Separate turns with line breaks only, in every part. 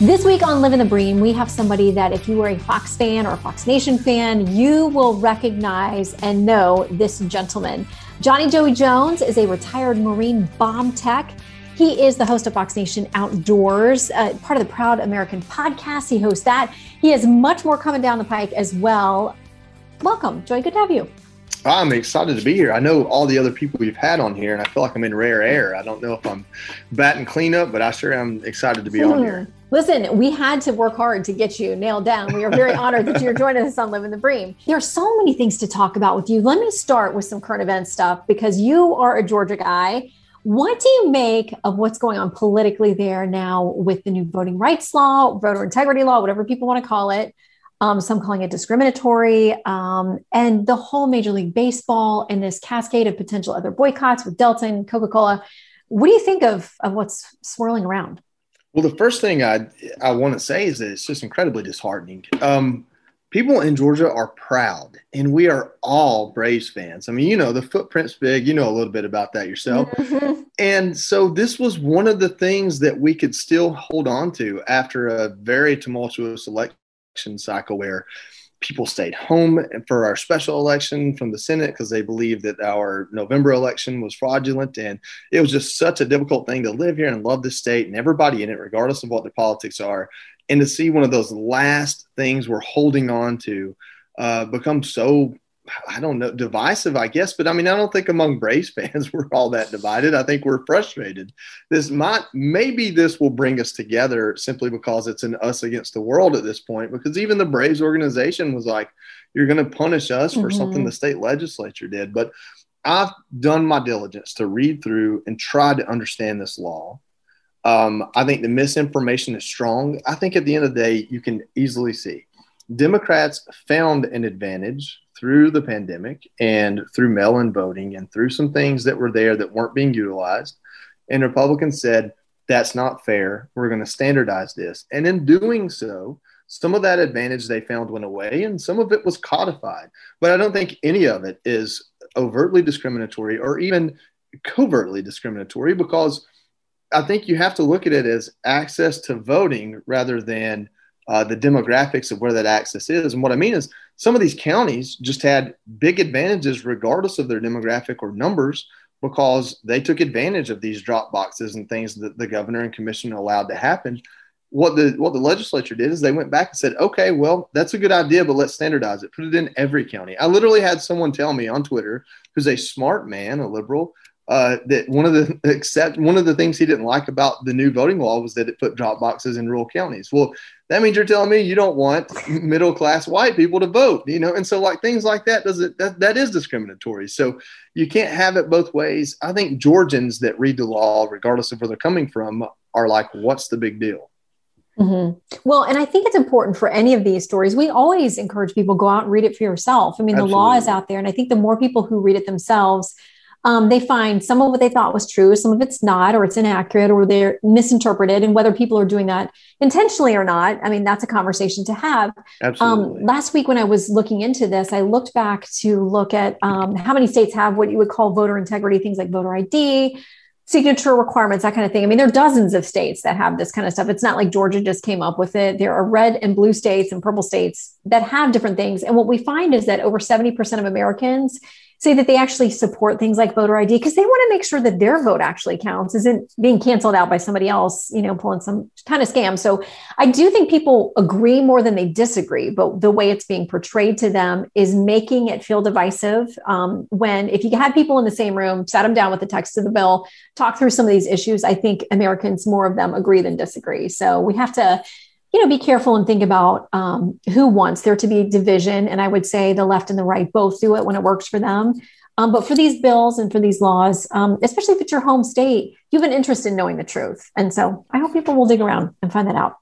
This week on Living the Bream, we have somebody that if you are a Fox fan or a Fox Nation fan, you will recognize and know this gentleman. Johnny Joey Jones is a retired Marine bomb tech. He is the host of Fox Nation Outdoors, uh, part of the Proud American podcast. He hosts that. He has much more coming down the pike as well. Welcome, Joey. Good to have you.
I'm excited to be here. I know all the other people we've had on here, and I feel like I'm in rare air. I don't know if I'm batting cleanup, but I sure am excited to be on here.
Listen, we had to work hard to get you nailed down. We are very honored that you're joining us on Living the Bream. There are so many things to talk about with you. Let me start with some current event stuff because you are a Georgia guy. What do you make of what's going on politically there now with the new voting rights law, voter integrity law, whatever people want to call it? Um, some calling it discriminatory, um, and the whole Major League Baseball and this cascade of potential other boycotts with Delta and Coca Cola. What do you think of, of what's swirling around?
Well, the first thing I I want to say is that it's just incredibly disheartening. Um, people in Georgia are proud, and we are all Braves fans. I mean, you know, the footprint's big. You know a little bit about that yourself. Mm-hmm. And so this was one of the things that we could still hold on to after a very tumultuous election cycle where people stayed home for our special election from the Senate because they believed that our November election was fraudulent. And it was just such a difficult thing to live here and love the state and everybody in it, regardless of what their politics are. And to see one of those last things we're holding on to uh, become so I don't know, divisive, I guess. But I mean, I don't think among Braves fans we're all that divided. I think we're frustrated. This might, maybe this will bring us together simply because it's an us against the world at this point. Because even the Braves organization was like, you're going to punish us for mm-hmm. something the state legislature did. But I've done my diligence to read through and try to understand this law. Um, I think the misinformation is strong. I think at the end of the day, you can easily see Democrats found an advantage through the pandemic and through mail in voting and through some things that were there that weren't being utilized. And Republicans said, that's not fair. We're going to standardize this. And in doing so, some of that advantage they found went away and some of it was codified. But I don't think any of it is overtly discriminatory or even covertly discriminatory because I think you have to look at it as access to voting rather than uh, the demographics of where that access is. And what I mean is, some of these counties just had big advantages regardless of their demographic or numbers because they took advantage of these drop boxes and things that the governor and commission allowed to happen. What the what the legislature did is they went back and said, okay, well, that's a good idea, but let's standardize it. Put it in every county. I literally had someone tell me on Twitter, who's a smart man, a liberal, uh, that one of the except one of the things he didn't like about the new voting law was that it put drop boxes in rural counties. Well, that means you're telling me you don't want middle class white people to vote, you know? And so like things like that does it that, that is discriminatory. So you can't have it both ways. I think Georgians that read the law, regardless of where they're coming from, are like, what's the big deal?
Mm-hmm. Well, and I think it's important for any of these stories. We always encourage people go out and read it for yourself. I mean, Absolutely. the law is out there, and I think the more people who read it themselves, um, they find some of what they thought was true, some of it's not, or it's inaccurate, or they're misinterpreted. And whether people are doing that intentionally or not, I mean, that's a conversation to have.
Um, Absolutely.
Um, last week, when I was looking into this, I looked back to look at um, how many states have what you would call voter integrity, things like voter ID, signature requirements, that kind of thing. I mean, there are dozens of states that have this kind of stuff. It's not like Georgia just came up with it. There are red and blue states and purple states that have different things. And what we find is that over 70% of Americans say that they actually support things like voter ID because they want to make sure that their vote actually counts, isn't being canceled out by somebody else, you know, pulling some kind of scam. So I do think people agree more than they disagree, but the way it's being portrayed to them is making it feel divisive. Um, when if you had people in the same room, sat them down with the text of the bill, talk through some of these issues, I think Americans more of them agree than disagree. So we have to you know, be careful and think about um, who wants there to be division. And I would say the left and the right both do it when it works for them. Um, but for these bills and for these laws, um, especially if it's your home state, you have an interest in knowing the truth. And so I hope people will dig around and find that out.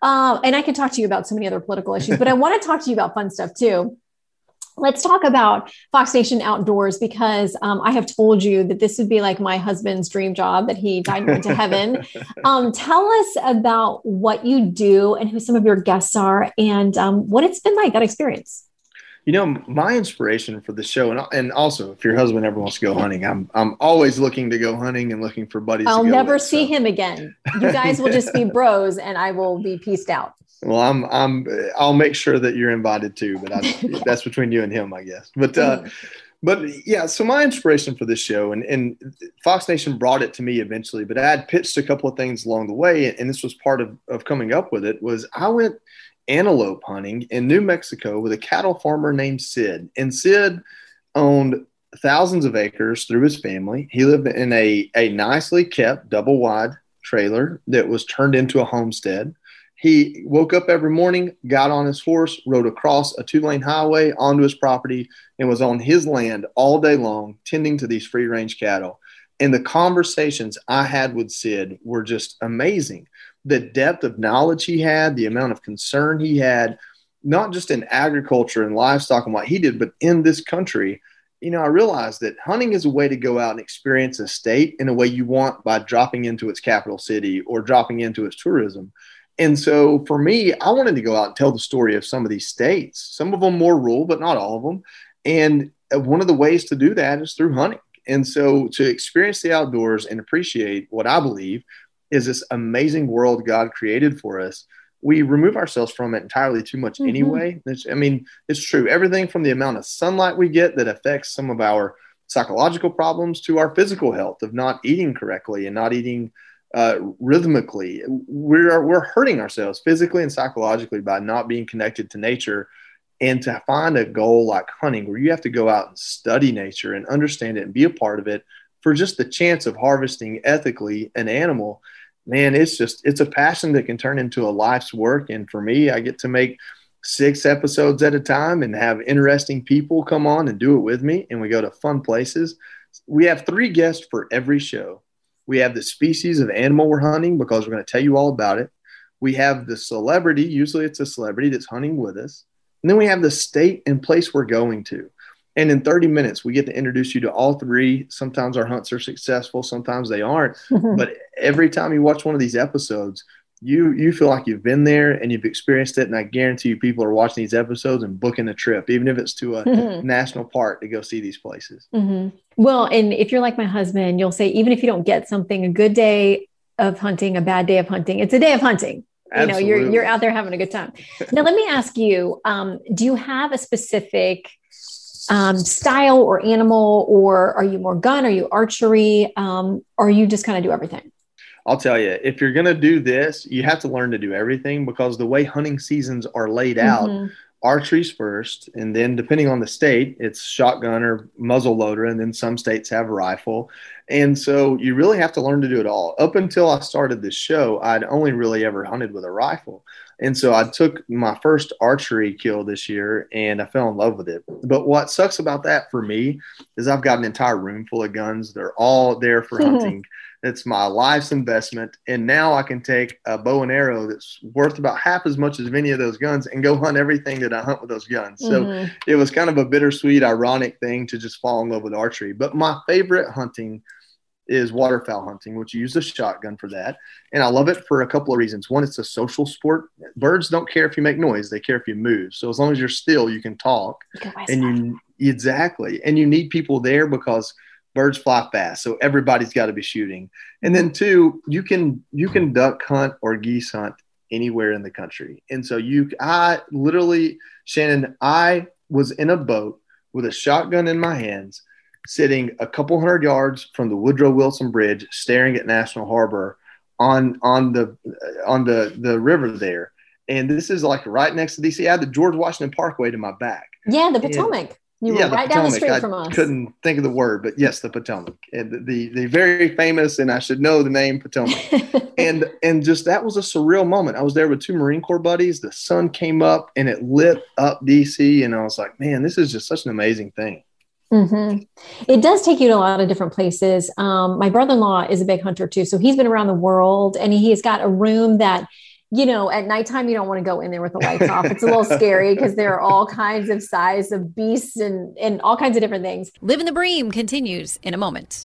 Uh, and I can talk to you about so many other political issues, but I want to talk to you about fun stuff too. Let's talk about Fox Nation Outdoors because um, I have told you that this would be like my husband's dream job that he died and went to heaven. Um, tell us about what you do and who some of your guests are and um, what it's been like that experience.
You know, my inspiration for the show, and, and also if your husband ever wants to go hunting, I'm I'm always looking to go hunting and looking for buddies.
I'll never
with,
see
so.
him again. You guys will just be bros, and I will be pieced out.
Well, I'm I'm I'll make sure that you're invited too, but I, that's between you and him, I guess. But uh, mm. but yeah, so my inspiration for this show and and Fox Nation brought it to me eventually, but I had pitched a couple of things along the way, and this was part of of coming up with it. Was I went antelope hunting in New Mexico with a cattle farmer named Sid, and Sid owned thousands of acres through his family. He lived in a a nicely kept double wide trailer that was turned into a homestead he woke up every morning, got on his horse, rode across a two lane highway onto his property, and was on his land all day long, tending to these free range cattle. And the conversations I had with Sid were just amazing. The depth of knowledge he had, the amount of concern he had, not just in agriculture and livestock and what he did, but in this country. You know, I realized that hunting is a way to go out and experience a state in a way you want by dropping into its capital city or dropping into its tourism. And so for me, I wanted to go out and tell the story of some of these states, some of them more rural, but not all of them. And uh, one of the ways to do that is through hunting. And so to experience the outdoors and appreciate what I believe is this amazing world God created for us, we remove ourselves from it entirely too much mm-hmm. anyway. It's, I mean, it's true. Everything from the amount of sunlight we get that affects some of our psychological problems to our physical health of not eating correctly and not eating uh, rhythmically. We're we're hurting ourselves physically and psychologically by not being connected to nature. And to find a goal like hunting, where you have to go out and study nature and understand it and be a part of it for just the chance of harvesting ethically an animal, man, it's just it's a passion that can turn into a life's work. And for me, I get to make six episodes at a time and have interesting people come on and do it with me. And we go to fun places. We have three guests for every show. We have the species of animal we're hunting because we're going to tell you all about it. We have the celebrity, usually it's a celebrity that's hunting with us. And then we have the state and place we're going to. And in 30 minutes, we get to introduce you to all three. Sometimes our hunts are successful, sometimes they aren't. but every time you watch one of these episodes, you you feel like you've been there and you've experienced it and i guarantee you people are watching these episodes and booking a trip even if it's to a mm-hmm. national park to go see these places
mm-hmm. well and if you're like my husband you'll say even if you don't get something a good day of hunting a bad day of hunting it's a day of hunting you Absolutely. know you're you're out there having a good time now let me ask you um, do you have a specific um, style or animal or are you more gun? Are you archery? Um, or you just kind of do everything?
I'll tell you, if you're going to do this, you have to learn to do everything because the way hunting seasons are laid out, mm-hmm. Archery's first, and then depending on the state, it's shotgun or muzzle loader, and then some states have rifle. And so you really have to learn to do it all. Up until I started this show, I'd only really ever hunted with a rifle. And so I took my first archery kill this year and I fell in love with it. But what sucks about that for me is I've got an entire room full of guns. They're all there for hunting. It's my life's investment. And now I can take a bow and arrow that's worth about half as much as any of those guns and go hunt everything that I hunt with those guns. Mm-hmm. So it was kind of a bittersweet, ironic thing to just fall in love with archery. But my favorite hunting is waterfowl hunting, which you use a shotgun for that. And I love it for a couple of reasons. One, it's a social sport. Birds don't care if you make noise, they care if you move. So as long as you're still, you can talk. You and you exactly. And you need people there because – birds fly fast so everybody's got to be shooting. And then two you can you can duck hunt or geese hunt anywhere in the country. And so you i literally shannon i was in a boat with a shotgun in my hands sitting a couple hundred yards from the woodrow wilson bridge staring at national harbor on on the uh, on the the river there. And this is like right next to dc i had the george washington parkway to my back.
Yeah the potomac. and, you were yeah, right down the street
I
from us.
Couldn't think of the word, but yes, the Potomac, and the, the, very famous, and I should know the name Potomac, and and just that was a surreal moment. I was there with two Marine Corps buddies. The sun came up and it lit up DC, and I was like, man, this is just such an amazing thing.
Mm-hmm. It does take you to a lot of different places. Um, my brother-in-law is a big hunter too, so he's been around the world, and he's got a room that you know, at nighttime, you don't want to go in there with the lights off. It's a little scary because there are all kinds of size of beasts and, and all kinds of different things.
Living the Bream continues in a moment.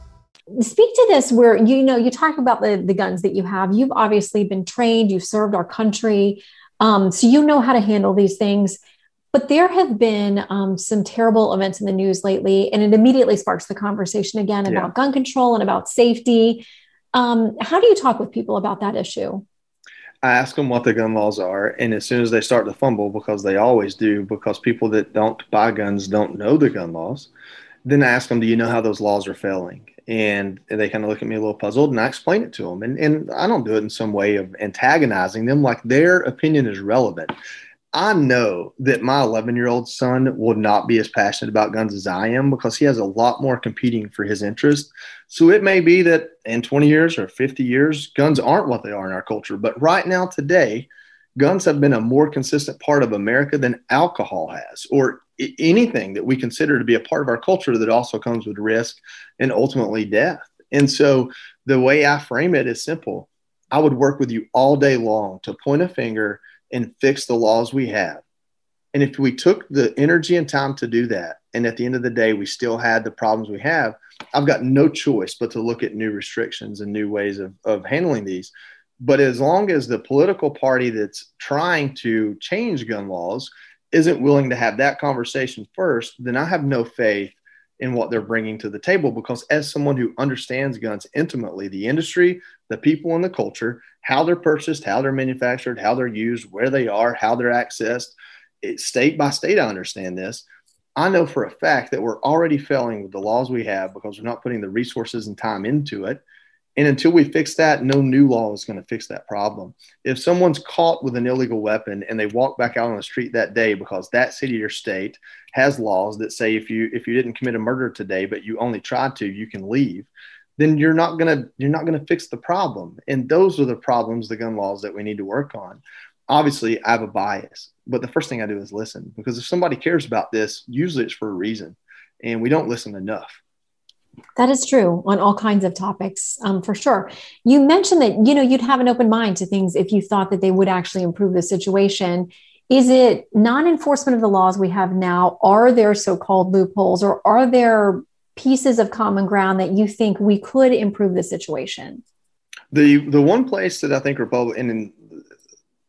speak to this where you know you talk about the, the guns that you have you've obviously been trained you've served our country um, so you know how to handle these things but there have been um, some terrible events in the news lately and it immediately sparks the conversation again about yeah. gun control and about safety um, how do you talk with people about that issue
I ask them what the gun laws are, and as soon as they start to fumble, because they always do, because people that don't buy guns don't know the gun laws, then I ask them, "Do you know how those laws are failing?" And they kind of look at me a little puzzled and i explain it to them and, and i don't do it in some way of antagonizing them like their opinion is relevant. I know that my 11 year old son will not be as passionate about guns as i am because he has a lot more competing for his interest. So it may be that in 20 years or 50 years guns aren't what they are in our culture. But right now today guns have been a more consistent part of america than alcohol has or anything that we consider to be a part of our culture that also comes with risk and ultimately death. And so the way I frame it is simple. I would work with you all day long to point a finger and fix the laws we have. And if we took the energy and time to do that, and at the end of the day, we still had the problems we have, I've got no choice but to look at new restrictions and new ways of, of handling these. But as long as the political party that's trying to change gun laws isn't willing to have that conversation first, then I have no faith in what they're bringing to the table because as someone who understands guns intimately the industry the people and the culture how they're purchased how they're manufactured how they're used where they are how they're accessed it, state by state i understand this. I know for a fact that we're already failing with the laws we have because we're not putting the resources and time into it and until we fix that, no new law is going to fix that problem. If someone's caught with an illegal weapon and they walk back out on the street that day because that city or state has laws that say if you if you didn't commit a murder today but you only tried to, you can leave, then you're not going to you're not going to fix the problem. And those are the problems the gun laws that we need to work on. Obviously, I have a bias, but the first thing I do is listen because if somebody cares about this, usually it's for a reason, and we don't listen enough.
That is true on all kinds of topics, um, for sure. You mentioned that you know you'd have an open mind to things if you thought that they would actually improve the situation. Is it non-enforcement of the laws we have now? Are there so-called loopholes, or are there pieces of common ground that you think we could improve the situation?
The the one place that I think Republican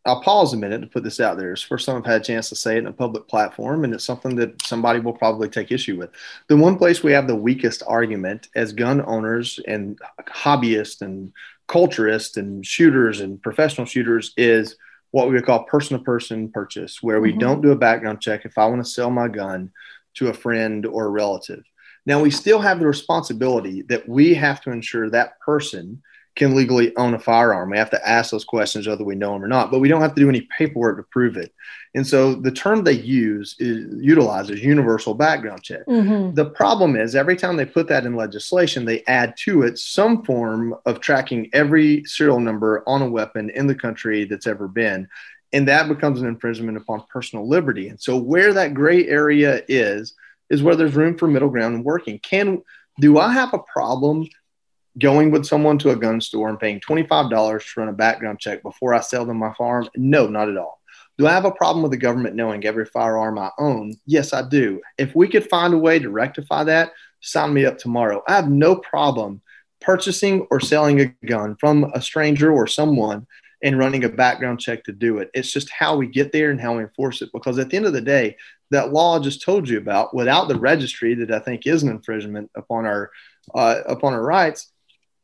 I'll pause a minute to put this out there. It's the first time I've had a chance to say it in a public platform, and it's something that somebody will probably take issue with. The one place we have the weakest argument as gun owners and hobbyists and culturists and shooters and professional shooters is what we would call person to person purchase, where we mm-hmm. don't do a background check if I want to sell my gun to a friend or a relative. Now, we still have the responsibility that we have to ensure that person can legally own a firearm. We have to ask those questions whether we know them or not, but we don't have to do any paperwork to prove it. And so the term they use is utilizes universal background check. Mm-hmm. The problem is every time they put that in legislation, they add to it some form of tracking every serial number on a weapon in the country that's ever been. And that becomes an infringement upon personal liberty. And so where that gray area is, is where there's room for middle ground and working. Can do I have a problem going with someone to a gun store and paying $25 to run a background check before I sell them my farm? No, not at all. Do I have a problem with the government knowing every firearm I own? Yes, I do. If we could find a way to rectify that, sign me up tomorrow. I have no problem purchasing or selling a gun from a stranger or someone and running a background check to do it. It's just how we get there and how we enforce it. Because at the end of the day, that law I just told you about, without the registry that I think is an infringement upon our uh, upon our rights,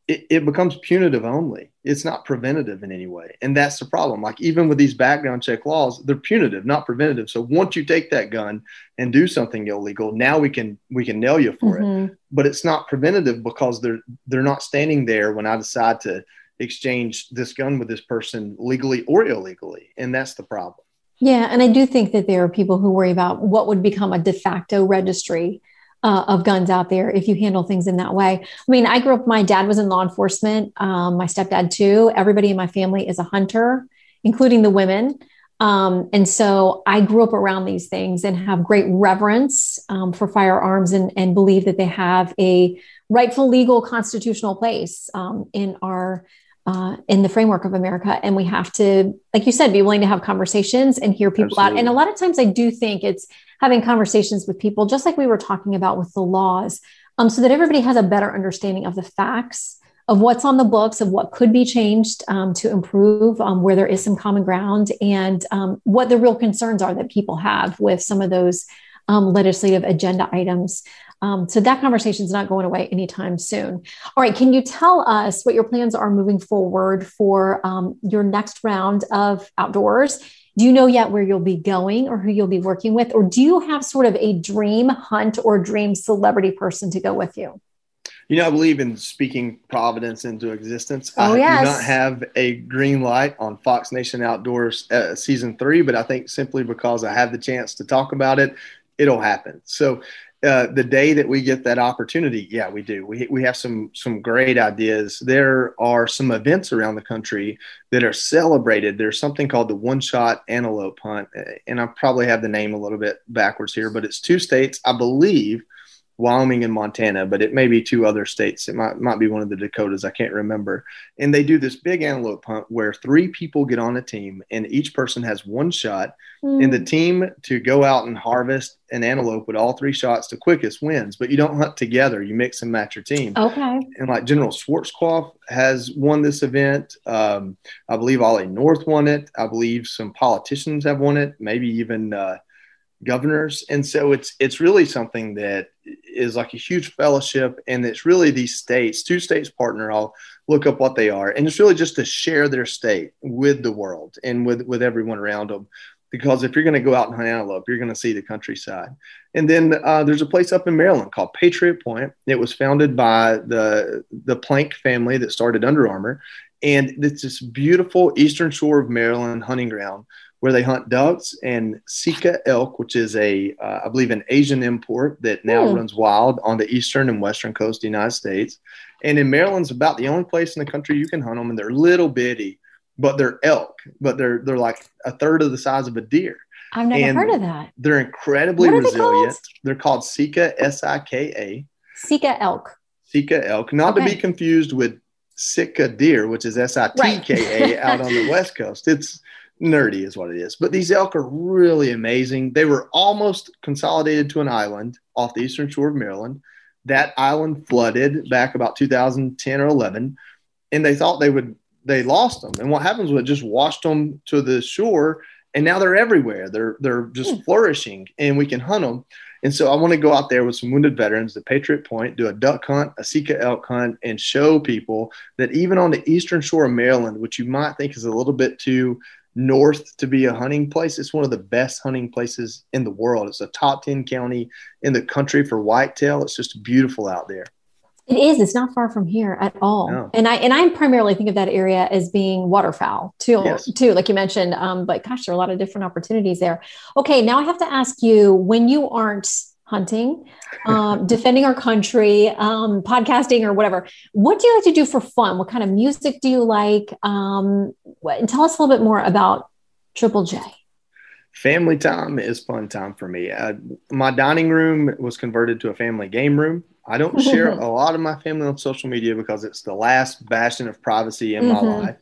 it, it, becomes punitive only. It's not preventative in any way. And that's the problem. Like even with these background check laws, they're punitive, not preventative. So once you take that gun and do something illegal, now we can we can nail you for mm-hmm. it. But it's not preventative because they're they're not standing there when I decide to exchange this gun with this person legally or illegally. And that's the problem.
Yeah. And I do think that there are people who worry about what would become a de facto registry uh, of guns out there if you handle things in that way. I mean, I grew up, my dad was in law enforcement, um, my stepdad too. Everybody in my family is a hunter, including the women. Um, and so I grew up around these things and have great reverence um, for firearms and, and believe that they have a rightful legal constitutional place um, in our uh, in the framework of America. And we have to, like you said, be willing to have conversations and hear people Absolutely. out. And a lot of times I do think it's having conversations with people, just like we were talking about with the laws, um, so that everybody has a better understanding of the facts of what's on the books, of what could be changed um, to improve, um, where there is some common ground, and um, what the real concerns are that people have with some of those um, legislative agenda items. Um, so that conversation is not going away anytime soon. All right, can you tell us what your plans are moving forward for um, your next round of outdoors? Do you know yet where you'll be going or who you'll be working with? Or do you have sort of a dream hunt or dream celebrity person to go with you?
You know, I believe in speaking Providence into existence.
Oh,
I
yes.
do not have a green light on Fox Nation Outdoors uh, season three, but I think simply because I have the chance to talk about it, it'll happen. So uh, the day that we get that opportunity, yeah, we do. We, we have some some great ideas. There are some events around the country that are celebrated. There's something called the One Shot Antelope Hunt, and I probably have the name a little bit backwards here, but it's two states, I believe, Wyoming and Montana, but it may be two other states. It might might be one of the Dakotas. I can't remember. And they do this big antelope hunt where three people get on a team, and each person has one shot. Mm. And the team to go out and harvest an antelope with all three shots, the quickest wins. But you don't hunt together; you mix and match your team.
Okay.
And like General Schwarzkopf has won this event. Um, I believe Ollie North won it. I believe some politicians have won it. Maybe even. Uh, governors. And so it's it's really something that is like a huge fellowship and it's really these states two states partner. I'll look up what they are. And it's really just to share their state with the world and with with everyone around them because if you're going to go out and hunt antelope you're going to see the countryside. And then uh, there's a place up in maryland called patriot point. It was founded by the the plank family that started under armour. And it's this beautiful eastern shore of maryland hunting ground where they hunt ducks and Sika elk, which is a, uh, I believe, an Asian import that now mm. runs wild on the eastern and western coast of the United States. And in Maryland's about the only place in the country you can hunt them, and they're little bitty, but they're elk, but they're they're like a third of the size of a deer.
I've never and heard of that.
They're incredibly resilient. They are called Sika S I K A.
Sika elk.
Sika elk, not okay. to be confused with Sitka deer, which is S I T K A out on the west coast. It's nerdy is what it is. But these elk are really amazing. They were almost consolidated to an island off the eastern shore of Maryland. That island flooded back about 2010 or 11, and they thought they would they lost them. And what happens was it just washed them to the shore, and now they're everywhere. They're they're just hmm. flourishing, and we can hunt them. And so I want to go out there with some wounded veterans, the Patriot Point, do a duck hunt, a Sika elk hunt, and show people that even on the eastern shore of Maryland, which you might think is a little bit too north to be a hunting place. It's one of the best hunting places in the world. It's a top 10 county in the country for whitetail. It's just beautiful out there.
It is. It's not far from here at all. No. And I and I primarily think of that area as being waterfowl too, yes. too, like you mentioned. Um, but gosh, there are a lot of different opportunities there. Okay, now I have to ask you: when you aren't hunting, um, defending our country, um, podcasting, or whatever. What do you like to do for fun? What kind of music do you like? Um, what, tell us a little bit more about Triple J.
Family time is fun time for me. Uh, my dining room was converted to a family game room. I don't share a lot of my family on social media because it's the last bastion of privacy in mm-hmm. my life.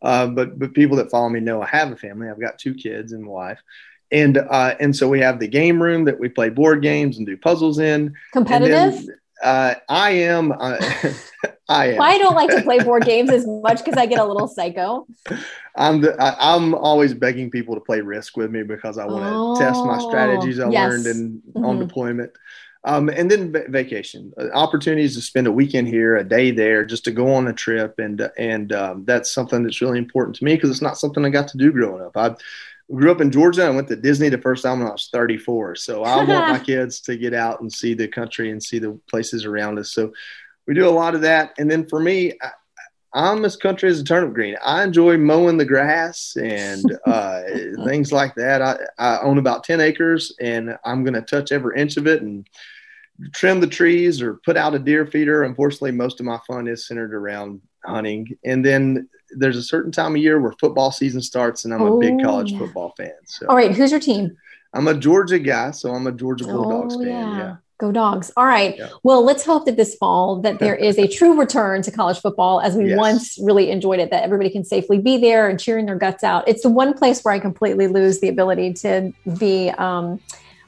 Uh, but but people that follow me know I have a family. I've got two kids and wife and uh, and so we have the game room that we play board games and do puzzles in.
Competitive.
Then, uh, I am. Uh, I am.
I don't like to play board games as much because I get a little psycho.
I'm the, I, am always begging people to play Risk with me because I want to oh, test my strategies I yes. learned in mm-hmm. on deployment. Um, and then vacation uh, opportunities to spend a weekend here, a day there, just to go on a trip, and and um, that's something that's really important to me because it's not something I got to do growing up. I grew up in Georgia. I went to Disney the first time when I was 34. So I want my kids to get out and see the country and see the places around us. So we do a lot of that. And then for me, I, I'm as country as a turnip green. I enjoy mowing the grass and uh, things like that. I, I own about 10 acres and I'm going to touch every inch of it and trim the trees or put out a deer feeder. Unfortunately, most of my fun is centered around hunting. And then there's a certain time of year where football season starts, and I'm a big
Oh,
college
yeah.
football fan. So
All right, who's your team?
I'm a Georgia guy, so I'm a Georgia Bulldogs
Oh,
fan. Yeah.
Go dogs. All right.
Yeah.
Well, let's hope that this fall that there is a true return to college football as we
Yes.
once really enjoyed it, that everybody can safely be there and cheering their guts out. It's the one place where I completely lose the ability to be um,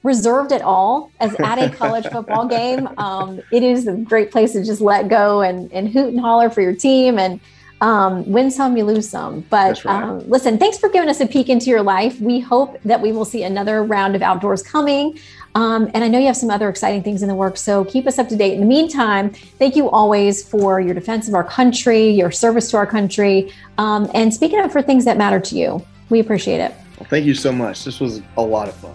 reserved at all as at a college football game. Um, it is a great place to just let go and, and hoot and holler for your team and um, win some, you lose some. But
right.
um, listen, thanks for giving us a peek into your life. We hope that we will see another round of outdoors coming. Um, and I know you have some other exciting things in the works. So keep us up to date. In the meantime, thank you always for your defense of our country, your service to our country, um, and speaking up for things that matter to you. We appreciate it.
Well, thank you so much. This was a lot of fun.